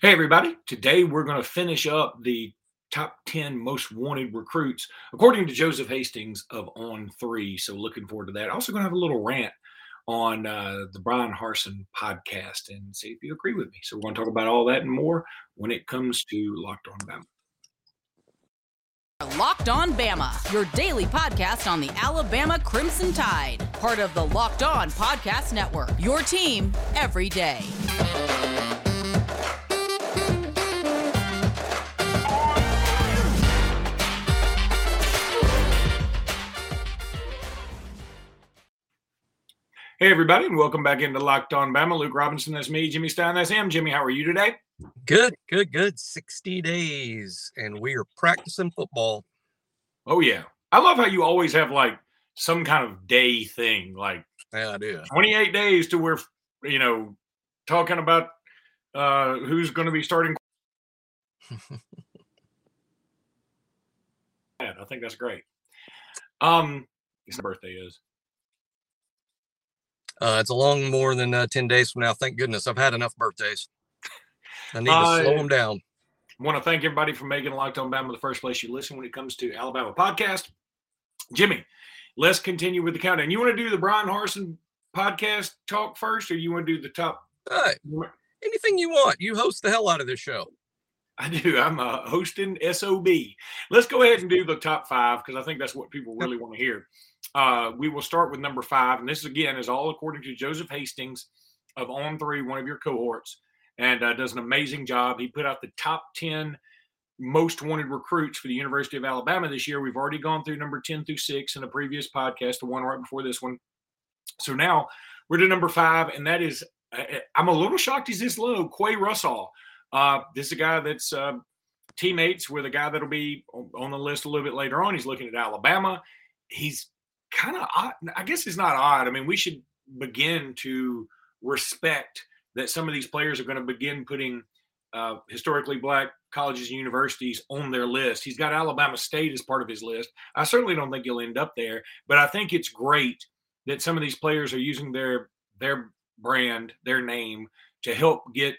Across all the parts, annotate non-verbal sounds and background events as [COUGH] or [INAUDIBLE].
Hey, everybody. Today we're going to finish up the top 10 most wanted recruits, according to Joseph Hastings of On Three. So, looking forward to that. Also, going to have a little rant on uh, the Bryan Harsin podcast and see if you agree with me. So, we're going to talk about all that and more when it comes to Locked On Bama. Locked On Bama, your daily podcast on the Alabama Crimson Tide, part of the Locked On Podcast Network. Your team every day. Hey, everybody, and welcome back into Locked On Bama. Luke Robinson, that's me. Jimmy Stein, that's him. Jimmy, how are you today? Good, good, good. 60 days, and we are practicing football. Oh, yeah. I love how you always have like some kind of day thing, like yeah, I do. 28 days to where, you know, talking about uh who's going to be starting. [LAUGHS] I think that's great. Um, his birthday is. Uh, it's a long more than uh, 10 days from now. Thank goodness. I've had enough birthdays. I need to slow them down. I want to thank everybody for making Locked On Bama the first place you listen when it comes to Alabama podcast. Jimmy, let's continue with the countdown. You want to do the Bryan Harsin podcast talk first, or you want to do the top? Anything you want. You host the hell out of this show. I do. I'm uh, hosting SOB. Let's go ahead and do the top five because I think that's what people really want to hear. Uh, we will start with number five, and this again is all according to Joseph Hastings of On Three, one of your cohorts, and uh, does an amazing job. He put out the top ten most wanted recruits for the University of Alabama this year. We've already gone through number ten through six in a previous podcast, the one right before this one. So now we're to number five, and that is uh, uh, I'm a little shocked he's this low. Qua Russell. Uh, this is a guy that's uh, teammates with a guy that'll be on the list a little bit later on. He's looking at Alabama. He's kind of odd. I guess it's not odd. I mean, we should begin to respect that some of these players are going to begin putting uh, historically black colleges and universities on their list. He's got Alabama State as part of his list. I certainly don't think he'll end up there, but I think it's great that some of these players are using their their brand, their name to help get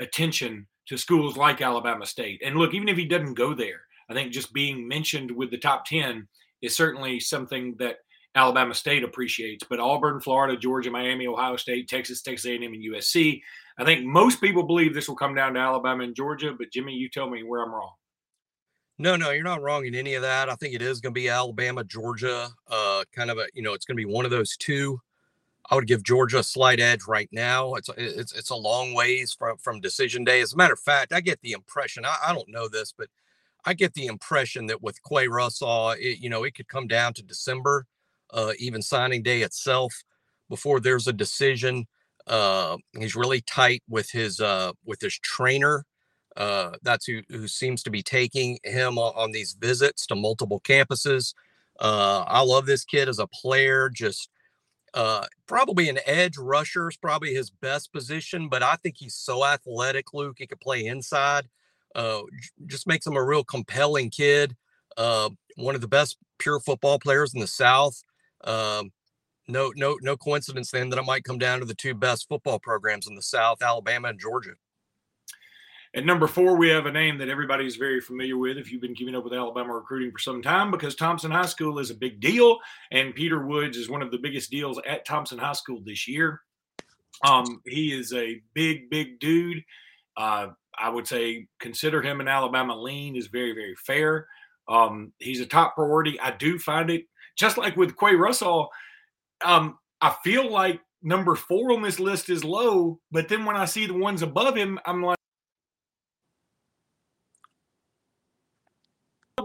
attention to schools like Alabama State. And look, even if he doesn't go there, I think just being mentioned with the top 10 is certainly something that Alabama State appreciates. But Auburn, Florida, Georgia, Miami, Ohio State, Texas, Texas A&M, and USC. I think most people believe this will come down to Alabama and Georgia. But Jimmy, you tell me where I'm wrong. No, no, you're not wrong in any of that. I think it is going to be Alabama, Georgia. Uh, kind of a, you know, it's going to be one of those two. I would give Georgia a slight edge right now. It's it's it's a long ways from from decision day. As a matter of fact, I get the impression. I, I don't know this, but I get the impression that with Qua Russell, it, you know, it could come down to December uh, even signing day itself before there's a decision. Uh, he's really tight with his uh, with his trainer. Uh, that's who, who seems to be taking him on, on these visits to multiple campuses. Uh, I love this kid as a player. Just uh, probably an edge rusher is probably his best position, but I think he's so athletic, Luke. He could play inside. Uh, just makes him a real compelling kid. Uh, one of the best pure football players in the South. Um, no, no, no coincidence then that it might come down to the two best football programs in the South, Alabama and Georgia. At number four, we have a name that everybody's very familiar with if you've been keeping up with Alabama recruiting for some time, because Thompson High School is a big deal, and Peter Woods is one of the biggest deals at Thompson High School this year. Um, he is a big, big dude. Uh, I would say consider him an Alabama lean is very, very fair. Um, he's a top priority. I do find it just like with Qua Russell. um, I feel like number four on this list is low, but then when I see the ones above him, I'm like,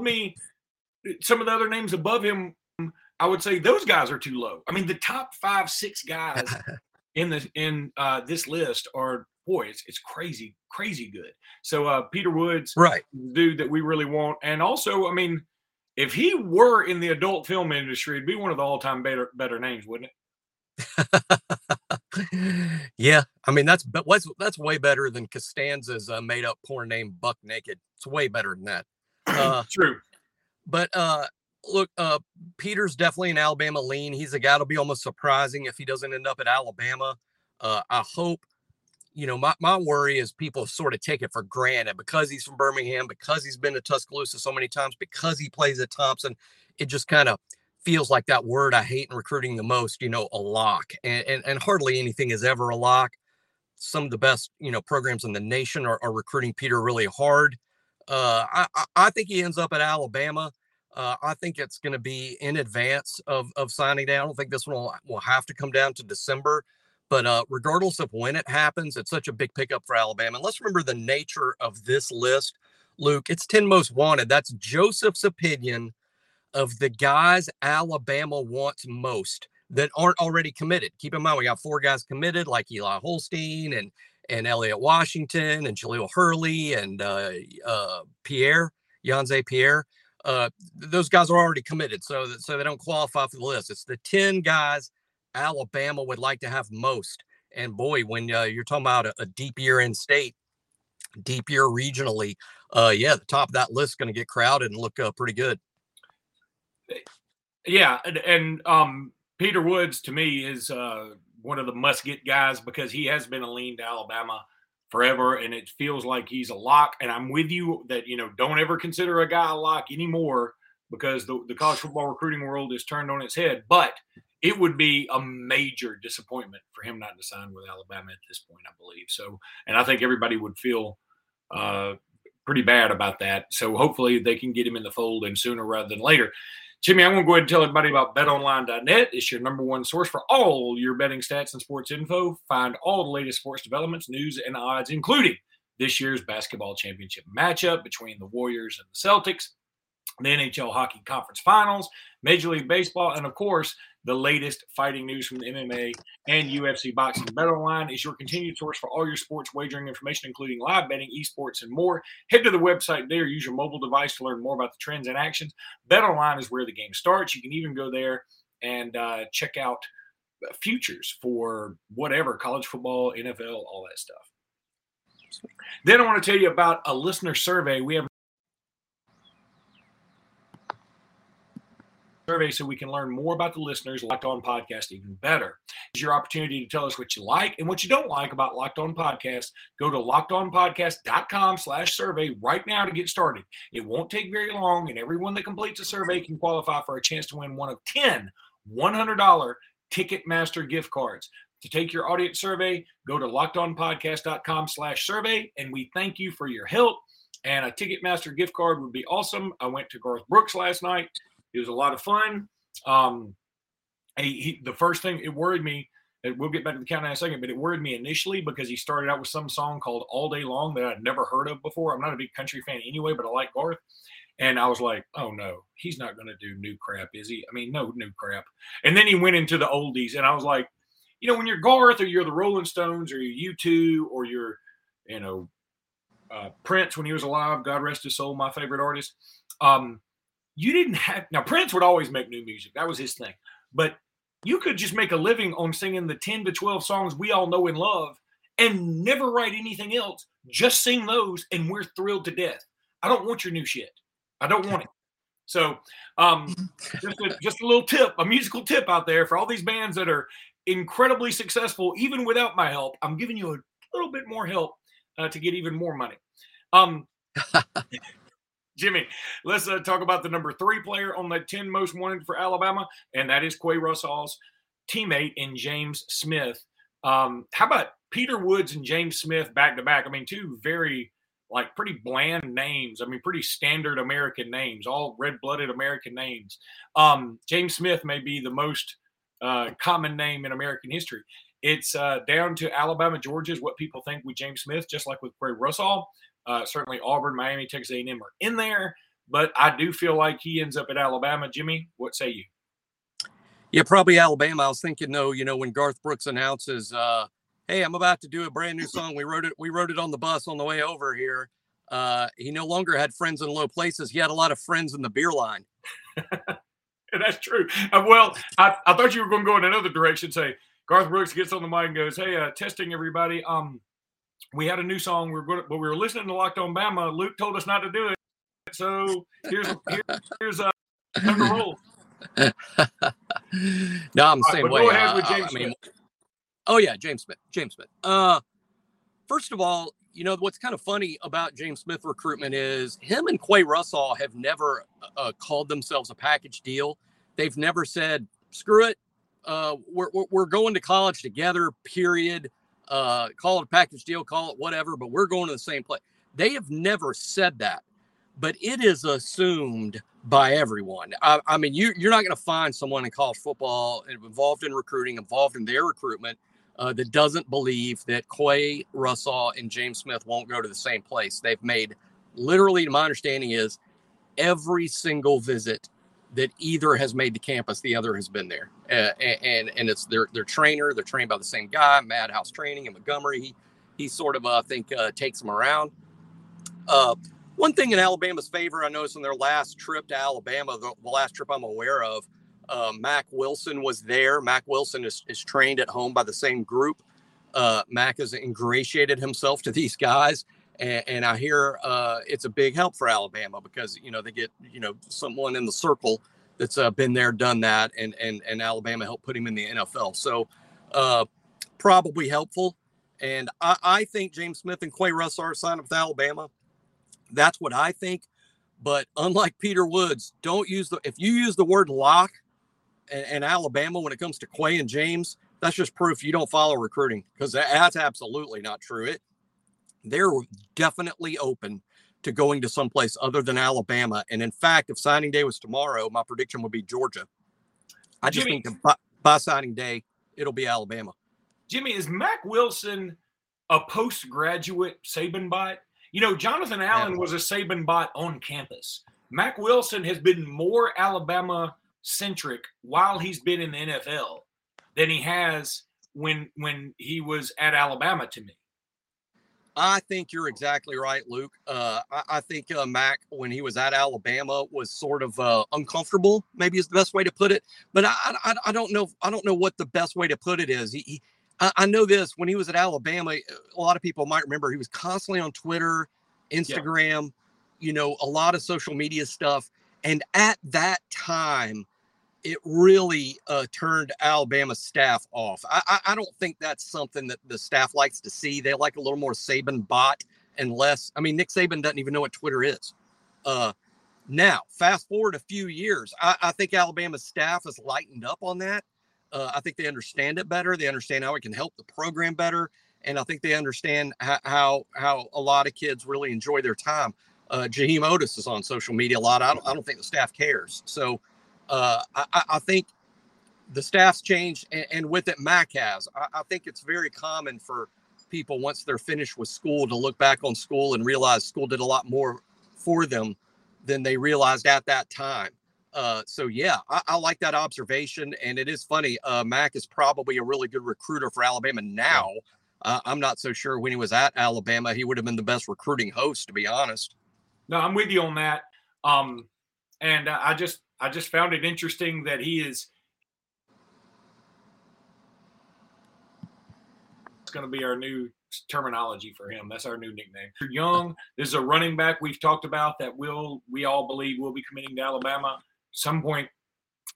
me some of the other names above him, I would say those guys are too low. I mean, the top five, six guys [LAUGHS] in the in uh, this list are boy, it's it's crazy, crazy good. So uh, Peter Woods, right, dude that we really want, and also, I mean, if he were in the adult film industry, it'd be one of the all-time better better names, wouldn't it? [LAUGHS] yeah, I mean that's but what's that's way better than Costanza's uh, made up porn name Buck Naked. It's way better than that. Uh, [CLEARS THROAT] True. But uh, look, uh, Peter's definitely an Alabama lean. He's a guy to be almost surprising if he doesn't end up at Alabama. Uh, I hope you know, my, my worry is people sort of take it for granted because he's from Birmingham, because he's been to Tuscaloosa so many times, because he plays at Thompson. It just kind of feels like that word I hate in recruiting the most, you know, a lock. And, and, and hardly anything is ever a lock. Some of the best, you know, programs in the nation are, are recruiting Peter really hard. Uh, I, I think he ends up at Alabama. Uh, I think it's going to be in advance of, of signing down. I don't think this one will, will have to come down to December. But uh, regardless of when it happens, it's such a big pickup for Alabama. And let's remember the nature of this list, Luke. It's 10 most wanted. That's Joseph's opinion of the guys Alabama wants most that aren't already committed. Keep in mind, we got four guys committed, like Eli Holstein and and Elliot Washington and Jaleel Hurley and uh, uh, Pierre, Yhonzae Pierre. Uh, those guys are already committed, so that, so they don't qualify for the list. It's the ten guys Alabama would like to have most. And boy, when uh, you're talking about a, a, deep year in state, deep year regionally, uh, yeah, the top of that list is going to get crowded and look uh, pretty good. Yeah, and, and um, Peter Woods to me is uh, one of the must get guys because he has been a lean to Alabama forever, and it feels like he's a lock. And I'm with you that you know don't ever consider a guy a lock anymore because the, the college football recruiting world is turned on its head. But it would be a major disappointment for him not to sign with Alabama at this point, I believe. So, and I think everybody would feel uh, pretty bad about that. So, hopefully, they can get him in the fold and sooner rather than later. Jimmy, I'm going to go ahead and tell everybody about betonline.net. It's your number one source for all your betting stats and sports info. Find all the latest sports developments, news, and odds, including this year's basketball championship matchup between the Warriors and the Celtics, the NHL Hockey Conference Finals, Major League Baseball, and of course, the latest fighting news from the MMA and UFC boxing. BetOnline is your continued source for all your sports wagering information, including live betting, esports, and more. Head to the website there. Use your mobile device to learn more about the trends and actions. BetOnline is where the game starts. You can even go there and uh, check out futures for whatever college football, NFL, all that stuff. Then I want to tell you about a listener survey. We have survey so we can learn more about the listeners Locked On Podcast even better. It's your opportunity to tell us what you like and what you don't like about Locked On Podcast. Go to lockedonpodcast.com slash survey right now to get started. It won't take very long, and everyone that completes a survey can qualify for a chance to win one of 10 $100 Ticketmaster gift cards. To take your audience survey, go to lockedonpodcast.com slash survey, and we thank you for your help. And a Ticketmaster gift card would be awesome. I went to Garth Brooks last night it was a lot of fun. Um, he, he, the first thing it worried me. And We'll get back to the countdown in a second, but it worried me initially because he started out with some song called "All Day Long" that I'd never heard of before. I'm not a big country fan anyway, but I like Garth. And I was like, oh no, he's not going to do new crap, is he? I mean, no new crap. And then he went into the oldies, and I was like, you know, when you're Garth or you're the Rolling Stones or you're U2 or you're, you know, uh, Prince when he was alive, God rest his soul, my favorite artist. Um, you didn't have now Prince would always make new music. That was his thing. But you could just make a living on singing the 10 to 12 songs we all know and love and never write anything else. Just sing those and we're thrilled to death. I don't want your new shit. I don't want it. So um, [LAUGHS] just, a, just a little tip, a musical tip out there for all these bands that are incredibly successful, even without my help. I'm giving you a little bit more help uh, to get even more money. Um, [LAUGHS] Jimmy, let's uh, talk about the number three player on the 10 most wanted for Alabama, and that is Qua Russell's teammate in James Smith. Um, how about Peter Woods and James Smith back to back? I mean, two very like pretty bland names. I mean, pretty standard American names, all red-blooded American names. Um, James Smith may be the most uh, common name in American history. It's uh, down to Alabama, Georgia is what people think with James Smith, just like with Qua Russell. Uh, certainly Auburn, Miami, Texas A&M are in there, but I do feel like he ends up at Alabama. Jimmy, what say you? Yeah, probably Alabama. I was thinking though, you know, when Garth Brooks announces, uh, "Hey, I'm about to do a brand new song. We wrote it. We wrote it on the bus on the way over here." Uh, he no longer had friends in low places. He had a lot of friends in the beer line. [LAUGHS] That's true. Uh, well, I, I thought you were going to go in another direction. Say Garth Brooks gets on the mic and goes, "Hey, uh, testing everybody. Um, we had a new song. We were going, but we were listening to Locked On Bama. Luke told us not to do it, so here's here, here's a uh, time to roll. [LAUGHS] no, I'm the same right, way. Go ahead uh, with James I mean, oh yeah, James Smith. James Smith. Uh, first of all, you know what's kind of funny about James Smith recruitment is him and Qua Russell have never uh, called themselves a package deal. They've never said screw it. Uh, we're, we're going to college together. Period. Uh, call it a package deal. Call it whatever. But we're going to the same place. They have never said that, but it is assumed by everyone. I, I mean, you, you're not going to find someone in college football involved in recruiting, involved in their recruitment uh, that doesn't believe that Qua Russell and James Smith won't go to the same place. They've made literally, my understanding is every single visit that either has made the campus, the other has been there. Uh, and and it's their their trainer. They're trained by the same guy, Madhouse Training in Montgomery. He he sort of uh, I think uh, takes them around. Uh, one thing in Alabama's favor, I noticed on their last trip to Alabama, the, the last trip I'm aware of, Mack Wilson was there. Mack Wilson is, is trained at home by the same group. Mack has ingratiated himself to these guys. And, and I hear uh, it's a big help for Alabama because, you know, they get, you know, someone in the circle that's uh, been there, done that. And, and, and Alabama helped put him in the NFL. So uh, probably helpful. And I, I think James Smith and Qua Russ are signed up with Alabama. That's what I think. But unlike Peter Woods, don't use the if you use the word lock, and, and Alabama when it comes to Qua and James, that's just proof you don't follow recruiting because that's absolutely not true. It they're definitely open to going to someplace other than Alabama. And in fact, if signing day was tomorrow, my prediction would be Georgia. I just Jimmy, think by, by signing day, it'll be Alabama. Jimmy, is Mack Wilson a postgraduate Saban bot? You know, Jonathan Allen was a Saban bot on campus. Mack Wilson has been more Alabama centric while he's been in the NFL than he has when when he was at Alabama to me. I think you're exactly right, Luke. Uh, I, I, think uh, Mack, when he was at Alabama, was sort of uh, uncomfortable. Maybe is the best way to put it. But I, I, I, don't know. I don't know what the best way to put it is. He, he I, I, know this. When he was at Alabama, a lot of people might remember he was constantly on Twitter, Instagram, yeah. you know, a lot of social media stuff. And at that time, it really uh, turned Alabama staff off. I, I, I, don't think that's something that the staff likes to see. They like a little more Saban bot and less. I mean, Nick Saban doesn't even know what Twitter is. Uh, now, fast forward a few years, I, I think Alabama's staff has lightened up on that. Uh, I think they understand it better. They understand how it can help the program better, and I think they understand how how, how a lot of kids really enjoy their time. Uh, Jaheim Oatis is on social media a lot. I don't, I don't think the staff cares. So uh, I, I, think the staff's changed, and, and with it, Mack has. I, I, think it's very common for people once they're finished with school to look back on school and realize school did a lot more for them than they realized at that time. Uh, so yeah, I, I, like that observation, and it is funny. Uh, Mack is probably a really good recruiter for Alabama now. Uh, I'm not so sure when he was at Alabama he would have been the best recruiting host, to be honest. No, I'm with you on that. Um, and I just I just found it interesting that he is. It's going to be our new terminology for him. That's our new nickname. Young is a running back we've talked about that will we all believe will be committing to Alabama some point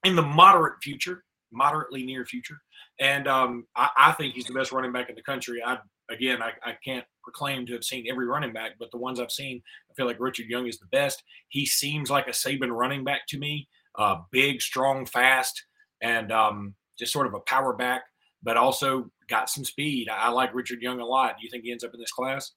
in the moderate future, moderately near future. And um, I, I, think he's the best running back in the country. I again, I, I can't proclaim to have seen every running back, but the ones I've seen, I feel like Richard Young is the best. He seems like a Saban running back to me, uh, big, strong, fast, and um, just sort of a power back, but also got some speed. I, I like Richard Young a lot. Do you think he ends up in this class?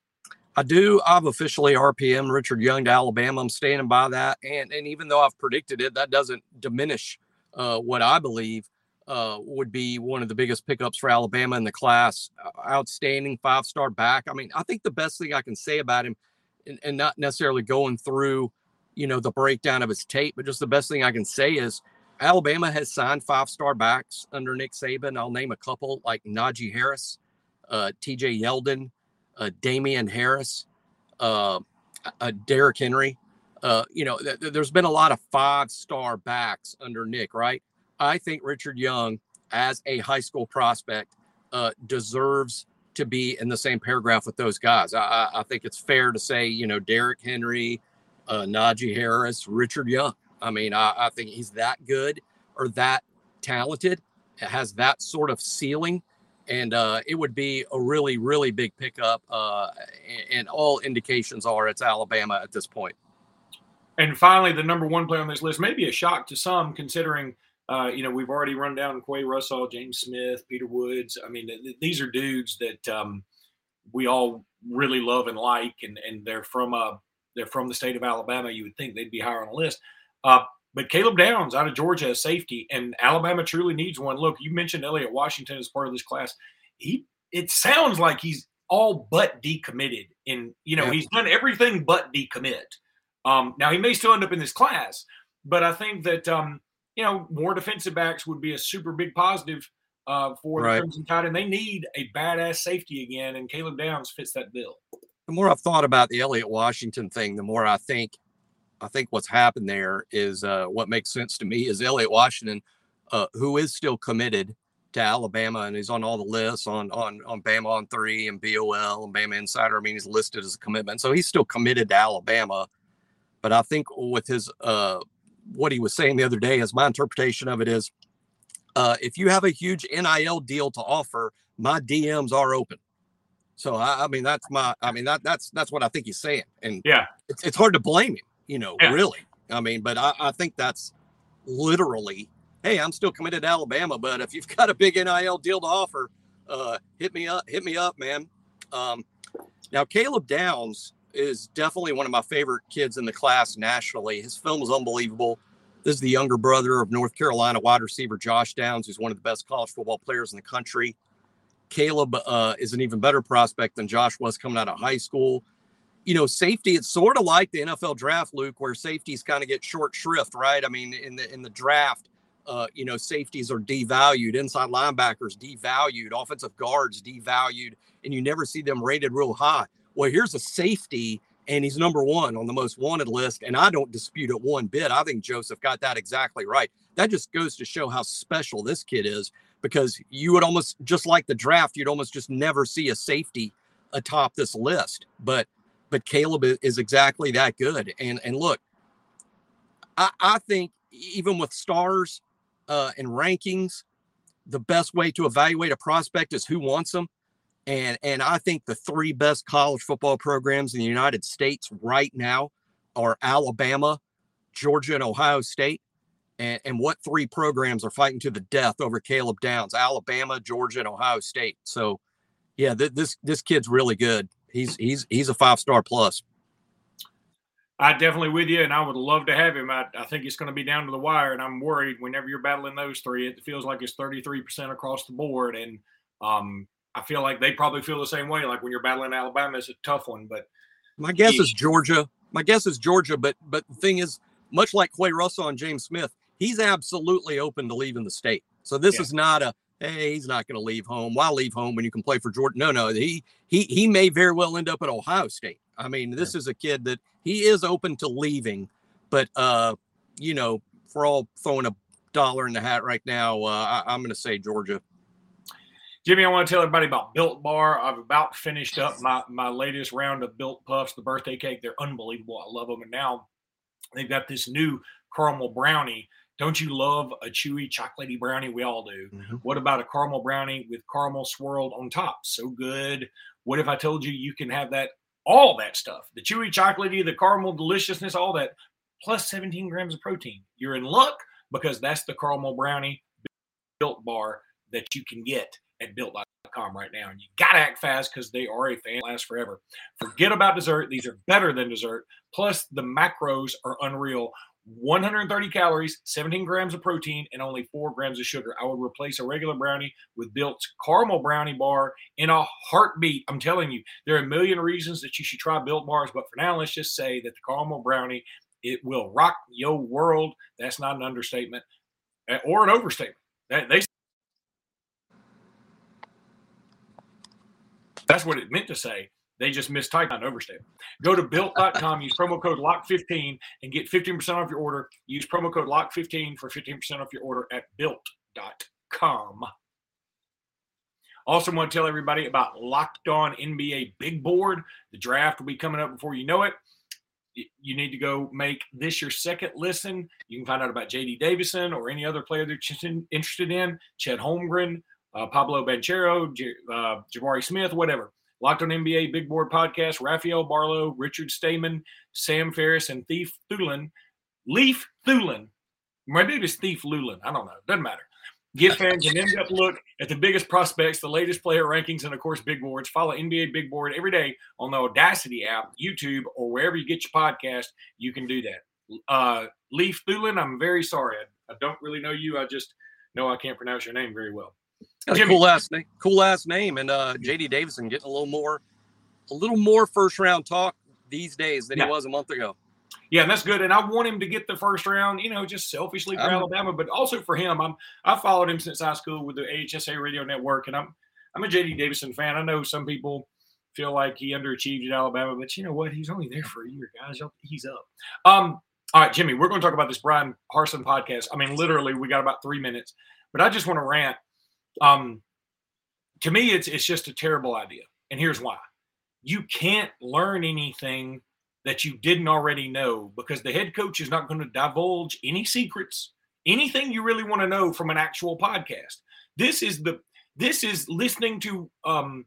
I do. I've officially RPM Richard Young to Alabama. I'm standing by that, and and even though I've predicted it, that doesn't diminish uh, what I believe uh, would be one of the biggest pickups for Alabama in the class. Uh, outstanding five star back. I mean, I think the best thing I can say about him, and, and, not necessarily going through, you know, the breakdown of his tape, but just the best thing I can say is Alabama has signed five star backs under Nick Saban. I'll name a couple like Najee Harris, uh, TJ Yeldon, uh, Damien Harris, uh, uh, Derrick Henry. you know, th- there's been a lot of five star backs under Nick, right? I think Richard Young, as a high school prospect, uh, deserves to be in the same paragraph with those guys. I, I think it's fair to say, you know, Derrick Henry, uh, Najee Harris, Richard Young. I mean, I, I think he's that good or that talented, has that sort of ceiling. and uh, it would be a really, really big pickup. Uh, and all indications are it's Alabama at this point. And finally, the number one player on this list may be a shock to some, considering uh, you know we've already run down Qua Russell, James Smith, Peter Woods. I mean, th- these are dudes that um, we all really love and like, and and they're from uh they're from the state of Alabama. You would think they'd be higher on the list. Uh, but Caleb Downs out of Georgia as safety, and Alabama truly needs one. Look, you mentioned Elliot Washington as part of this class. He it sounds like he's all but decommitted, and you know yeah. he's done everything but decommit. Um, now he may still end up in this class, but I think that um, you know more defensive backs would be a super big positive uh, for right. the Crimson Tide, and they need a badass safety again, and Caleb Downs fits that bill. The more I've thought about the Elliot Washington thing, the more I think I think what's happened there is uh, what makes sense to me is Elliot Washington, uh, who is still committed to Alabama and he's on all the lists on on on Bama on three and BOL and Bama Insider. I mean, he's listed as a commitment, so he's still committed to Alabama. But I think with his uh, what he was saying the other day, as my interpretation of it is, uh, if you have a huge NIL deal to offer, my DMs are open. So I, I mean, that's my, I mean that that's that's what I think he's saying, and yeah, it's, it's hard to blame him you know, yeah. really. I mean, but I, I think that's literally, hey, I'm still committed to Alabama, but if you've got a big NIL deal to offer, uh, hit me up, hit me up, man. Um, now, Caleb Downs is definitely one of my favorite kids in the class nationally. His film is unbelievable. This is the younger brother of North Carolina wide receiver Josh Downs, who's one of the best college football players in the country. Caleb uh, is an even better prospect than Josh was coming out of high school you know, safety, it's sort of like the NFL draft, Luke, where safeties kind of get short shrift, right? I mean, in the in the draft, uh, you know, safeties are devalued, inside linebackers devalued, offensive guards devalued, and you never see them rated real high. Well, here's a safety, and he's number one on the most wanted list, and I don't dispute it one bit. I think Joseph got that exactly right. That just goes to show how special this kid is, because you would almost just like the draft, you'd almost just never see a safety atop this list, but but Caleb is exactly that good. And and look, I, I think even with stars uh, and rankings, the best way to evaluate a prospect is who wants them. And and I think the three best college football programs in the United States right now are Alabama, Georgia, and Ohio State. And, and what three programs are fighting to the death over Caleb Downs? Alabama, Georgia, and Ohio State. So, yeah, th- this this kid's really good he's he's he's a five star plus. I definitely with you, and I would love to have him. I, I think it's going to be down to the wire, and I'm worried whenever you're battling those three. It feels like it's 33% across the board, and um, I feel like they probably feel the same way. Like when you're battling Alabama, it's a tough one. But my guess is Georgia. My guess is Georgia, but but the thing is, much like Qua Russell and James Smith, he's absolutely open to leaving the state. So this yeah. is not a hey, he's not going to leave home. Why leave home when you can play for Jordan? No, no, he he he may very well end up at Ohio State. I mean, this is a kid that he is open to leaving, but uh, you know, for all throwing a dollar in the hat right now, uh, I, I, am going to say Georgia. Jimmy, I want to tell everybody about Built Bar. I've about finished up my my latest round of Built Puffs, the birthday cake. They're unbelievable. I love them, and now they've got this new caramel brownie don't you love a chewy chocolatey brownie? We all do. Mm-hmm. What about a caramel brownie with caramel swirled on top? So good. What if I told you you can have that, all that stuff, the chewy chocolatey, the caramel deliciousness, all that, plus 17 grams of protein? You're in luck because that's the caramel brownie built bar that you can get at built.com right now. And you got to act fast because they are a fan, last forever. Forget about dessert. These are better than dessert. Plus, the macros are unreal. 130 calories, 17 grams of protein, and only four grams of sugar. I would replace a regular brownie with Built's caramel brownie bar in a heartbeat. I'm telling you, there are a million reasons that you should try Built bars, but for now, let's just say that the caramel brownie it will rock your world. That's not an understatement eh, or an overstatement. They that's what it meant to say. They just mistyped on overstep. Go to built.com, use promo code LOCK15 and get 15% off your order. Use promo code LOCK15 for 15% off your order at built.com. Also, want to tell everybody about Locked On NBA Big Board. The draft will be coming up before you know it. You need to go make this your second listen. You can find out about JD Davison or any other player that you're interested in. Chet Holmgren, uh, Paolo Banchero, J- uh, Jabari Smith, whatever. Locked on NBA Big Board Podcast, Rafael Barlowe, Richard Stayman, Sam Ferris, and Thief Thulin. Leif Thulin. Maybe it's Thief Lulin. I don't know. Doesn't matter. Give fans an in-depth look at the biggest prospects, the latest player rankings, and of course, big boards. Follow NBA Big Board every day on the Audacy app, YouTube, or wherever you get your podcast. You can do that. Uh, Leif Thulin, I'm very sorry. I, I don't really know you. I just know I can't pronounce your name very well. A cool last name, cool last name, and uh, JD Davison getting a little more, a little more first round talk these days than yeah. he was a month ago. Yeah, and that's good. And I want him to get the first round, you know, just selfishly for um, Alabama, but also for him. I'm I followed him since high school with the AHSA Radio Network, and I'm I'm a JD Davison fan. I know some people feel like he underachieved at Alabama, but you know what? He's only there for a year, guys. He's up. Um, all right, Jimmy, we're going to talk about this Bryan Harsin podcast. I mean, literally, we got about three minutes, but I just want to rant um, to me, it's it's just a terrible idea, and here's why: you can't learn anything that you didn't already know because the head coach is not going to divulge any secrets, anything you really want to know from an actual podcast. This is the this is listening to um,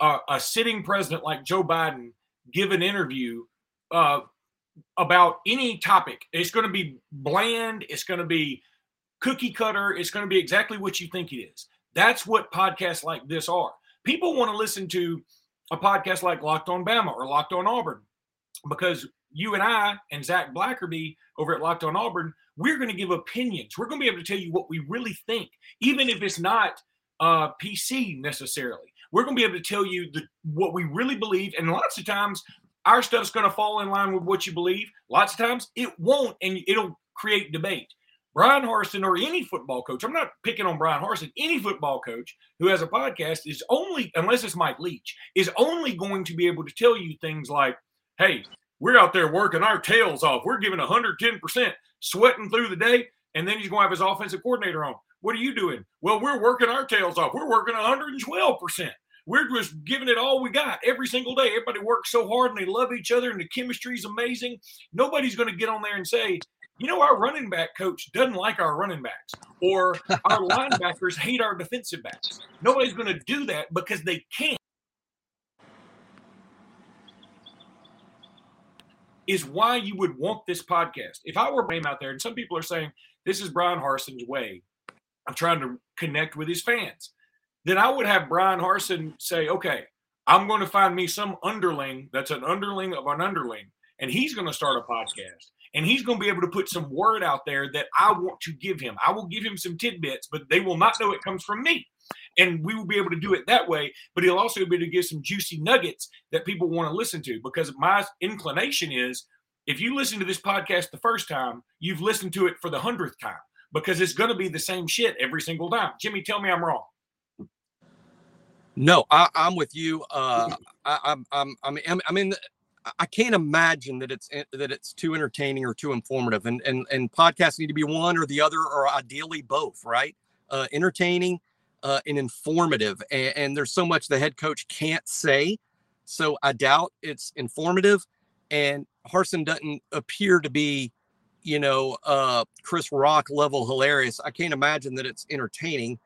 a, a sitting president like Joe Biden give an interview uh, about any topic. It's going to be bland. It's going to be cookie cutter. It's going to be exactly what you think it is. That's what podcasts like this are. People want to listen to a podcast like Locked on Bama or Locked on Auburn because you and I and Zach Blackerby over at Locked on Auburn, we're going to give opinions. We're going to be able to tell you what we really think, even if it's not uh, PC necessarily. We're going to be able to tell you the, what we really believe. And lots of times, our stuff's going to fall in line with what you believe. Lots of times, it won't, and it'll create debate. Bryan Harsin or any football coach, I'm not picking on Bryan Harsin, any football coach who has a podcast is only, unless it's Mike Leach, is only going to be able to tell you things like, hey, we're out there working our tails off. We're giving 110%, sweating through the day. And then he's going to have his offensive coordinator on. What are you doing? Well, we're working our tails off. We're working 112%. We're just giving it all we got every single day. Everybody works so hard and they love each other and the chemistry is amazing. Nobody's going to get on there and say, you know, our running back coach doesn't like our running backs, or our [LAUGHS] linebackers hate our defensive backs. Nobody's going to do that because they can't. Is why you would want this podcast. If I were name out there, and some people are saying this is Bryan Harsin's way of trying to connect with his fans, then I would have Bryan Harsin say, okay, I'm going to find me some underling that's an underling of an underling, and he's going to start a podcast and he's going to be able to put some word out there that I want to give him. I will give him some tidbits, but they will not know it comes from me. And we will be able to do it that way, but he'll also be able to give some juicy nuggets that people want to listen to. Because my inclination is if you listen to this podcast the first time, you've listened to it for the hundredth time because it's going to be the same shit every single time. Jimmy, tell me I'm wrong. No, I, am with you. Uh, I, I'm, I'm, I'm, I'm in. The, I can't imagine that it's that it's too entertaining or too informative. And and and podcasts need to be one or the other, or ideally both, right? Uh, entertaining uh, and informative. And, and there's so much the head coach can't say. So I doubt it's informative. And Harsin doesn't appear to be, you know, uh, Chris Rock level hilarious. I can't imagine that it's entertaining.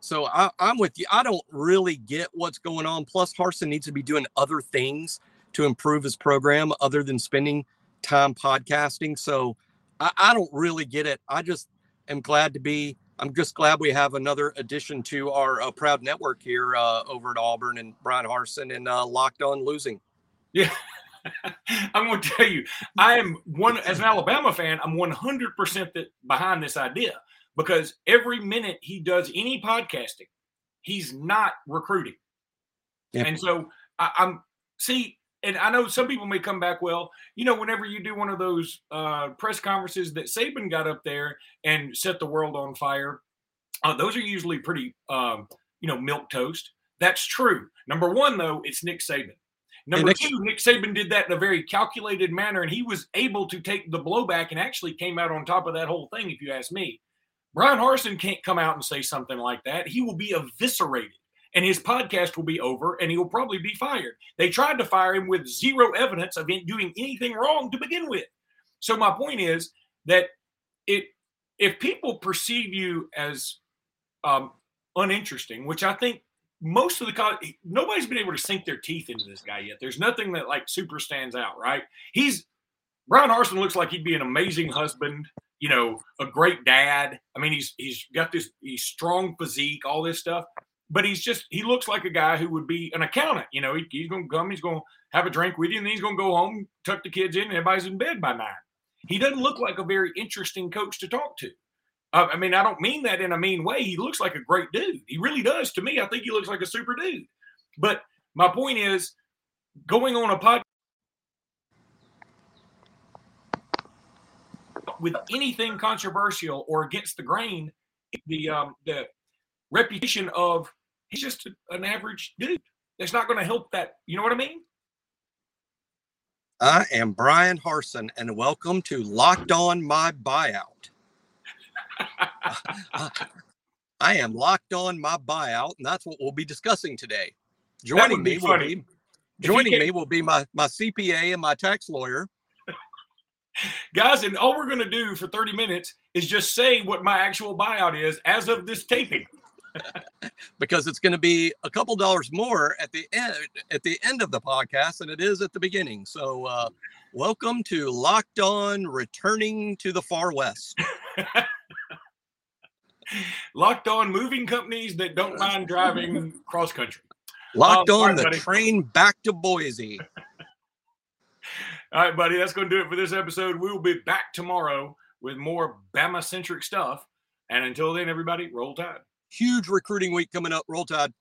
So I, I'm with you. I don't really get what's going on. Plus, Harsin needs to be doing other things to improve his program other than spending time podcasting. So I, I don't really get it. I just am glad to be. I'm just glad we have another addition to our uh, proud network here uh, over at Auburn and Bryan Harsin and uh, Locked On Losing. Yeah. [LAUGHS] I'm going to tell you, I am one as an Alabama fan. I'm 100 percent behind this idea because every minute he does any podcasting, he's not recruiting, yeah. and so I, I'm see and I know some people may come back. Well, you know, whenever you do one of those uh, press conferences that Saban got up there and set the world on fire, uh, those are usually pretty, um, you know, milk toast. That's true. Number one, though, it's Nick Saban. Number Nick, two, Nick Saban did that in a very calculated manner, and he was able to take the blowback and actually came out on top of that whole thing. If you ask me, Bryan Harsin can't come out and say something like that. He will be eviscerated and his podcast will be over and he will probably be fired. They tried to fire him with zero evidence of him doing anything wrong to begin with. So my point is that it if people perceive you as um, uninteresting, which I think most of the nobody's been able to sink their teeth into this guy yet. There's nothing that like super stands out, right? He's Bryan Harsin looks like he'd be an amazing husband, you know, a great dad. I mean, he's he's got this he's strong physique, all this stuff, but he's just he looks like a guy who would be an accountant. You know, he, he's going to come, he's going to have a drink with you, and then he's going to go home, tuck the kids in, and everybody's in bed by nine. He doesn't look like a very interesting coach to talk to. Uh, I mean, I don't mean that in a mean way. He looks like a great dude. He really does. To me, I think he looks like a super dude. But my point is, going on a podcast with anything controversial or against the grain, the um, the reputation of he's just an average dude. That's not going to help that. You know what I mean? I am Bryan Harsin, and welcome to Locked On My Buyout. [LAUGHS] I am locked on my buyout, and that's what we'll be discussing today. Joining me will be joining me will be my my CPA and my tax lawyer. [LAUGHS] Guys, and all we're going to do for 30 minutes is just say what my actual buyout is as of this taping. Because it's going to be a couple dollars more at the end at the end of the podcast than it is at the beginning. So, uh, welcome to Locked On Returning to the Far West. [LAUGHS] Locked on moving companies that don't mind driving [LAUGHS] cross country. Locked um, on right, the buddy. train back to Boise. [LAUGHS] all right, buddy, that's going to do it for this episode. We will be back tomorrow with more Bama centric stuff. And until then, everybody, roll tide. Huge recruiting week coming up. Roll tide.